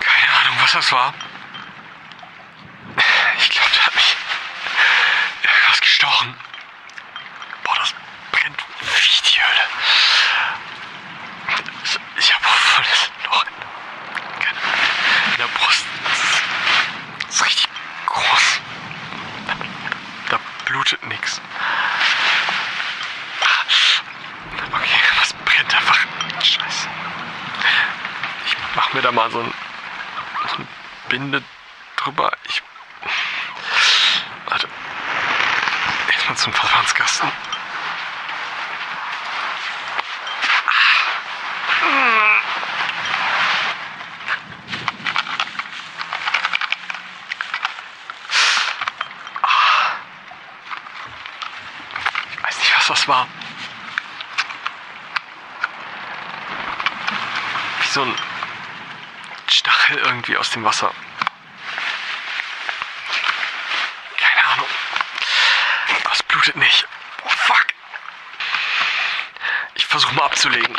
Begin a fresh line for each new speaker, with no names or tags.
Keine Ahnung, was das war. Ich glaube, da hat mich irgendwas gestochen. Boah, das brennt wie die Hölle. Ich habe auch volles Loch in der Brust. Das ist richtig groß. Da blutet nichts. Mach mir da mal so ein, so ein Binde drüber. Ich. Warte. Erstmal zum Verbandskasten. Ich weiß nicht, was das war. Wie so ein Stachel irgendwie aus dem Wasser. Keine Ahnung. Es blutet nicht. Oh fuck. Ich versuche mal abzulegen.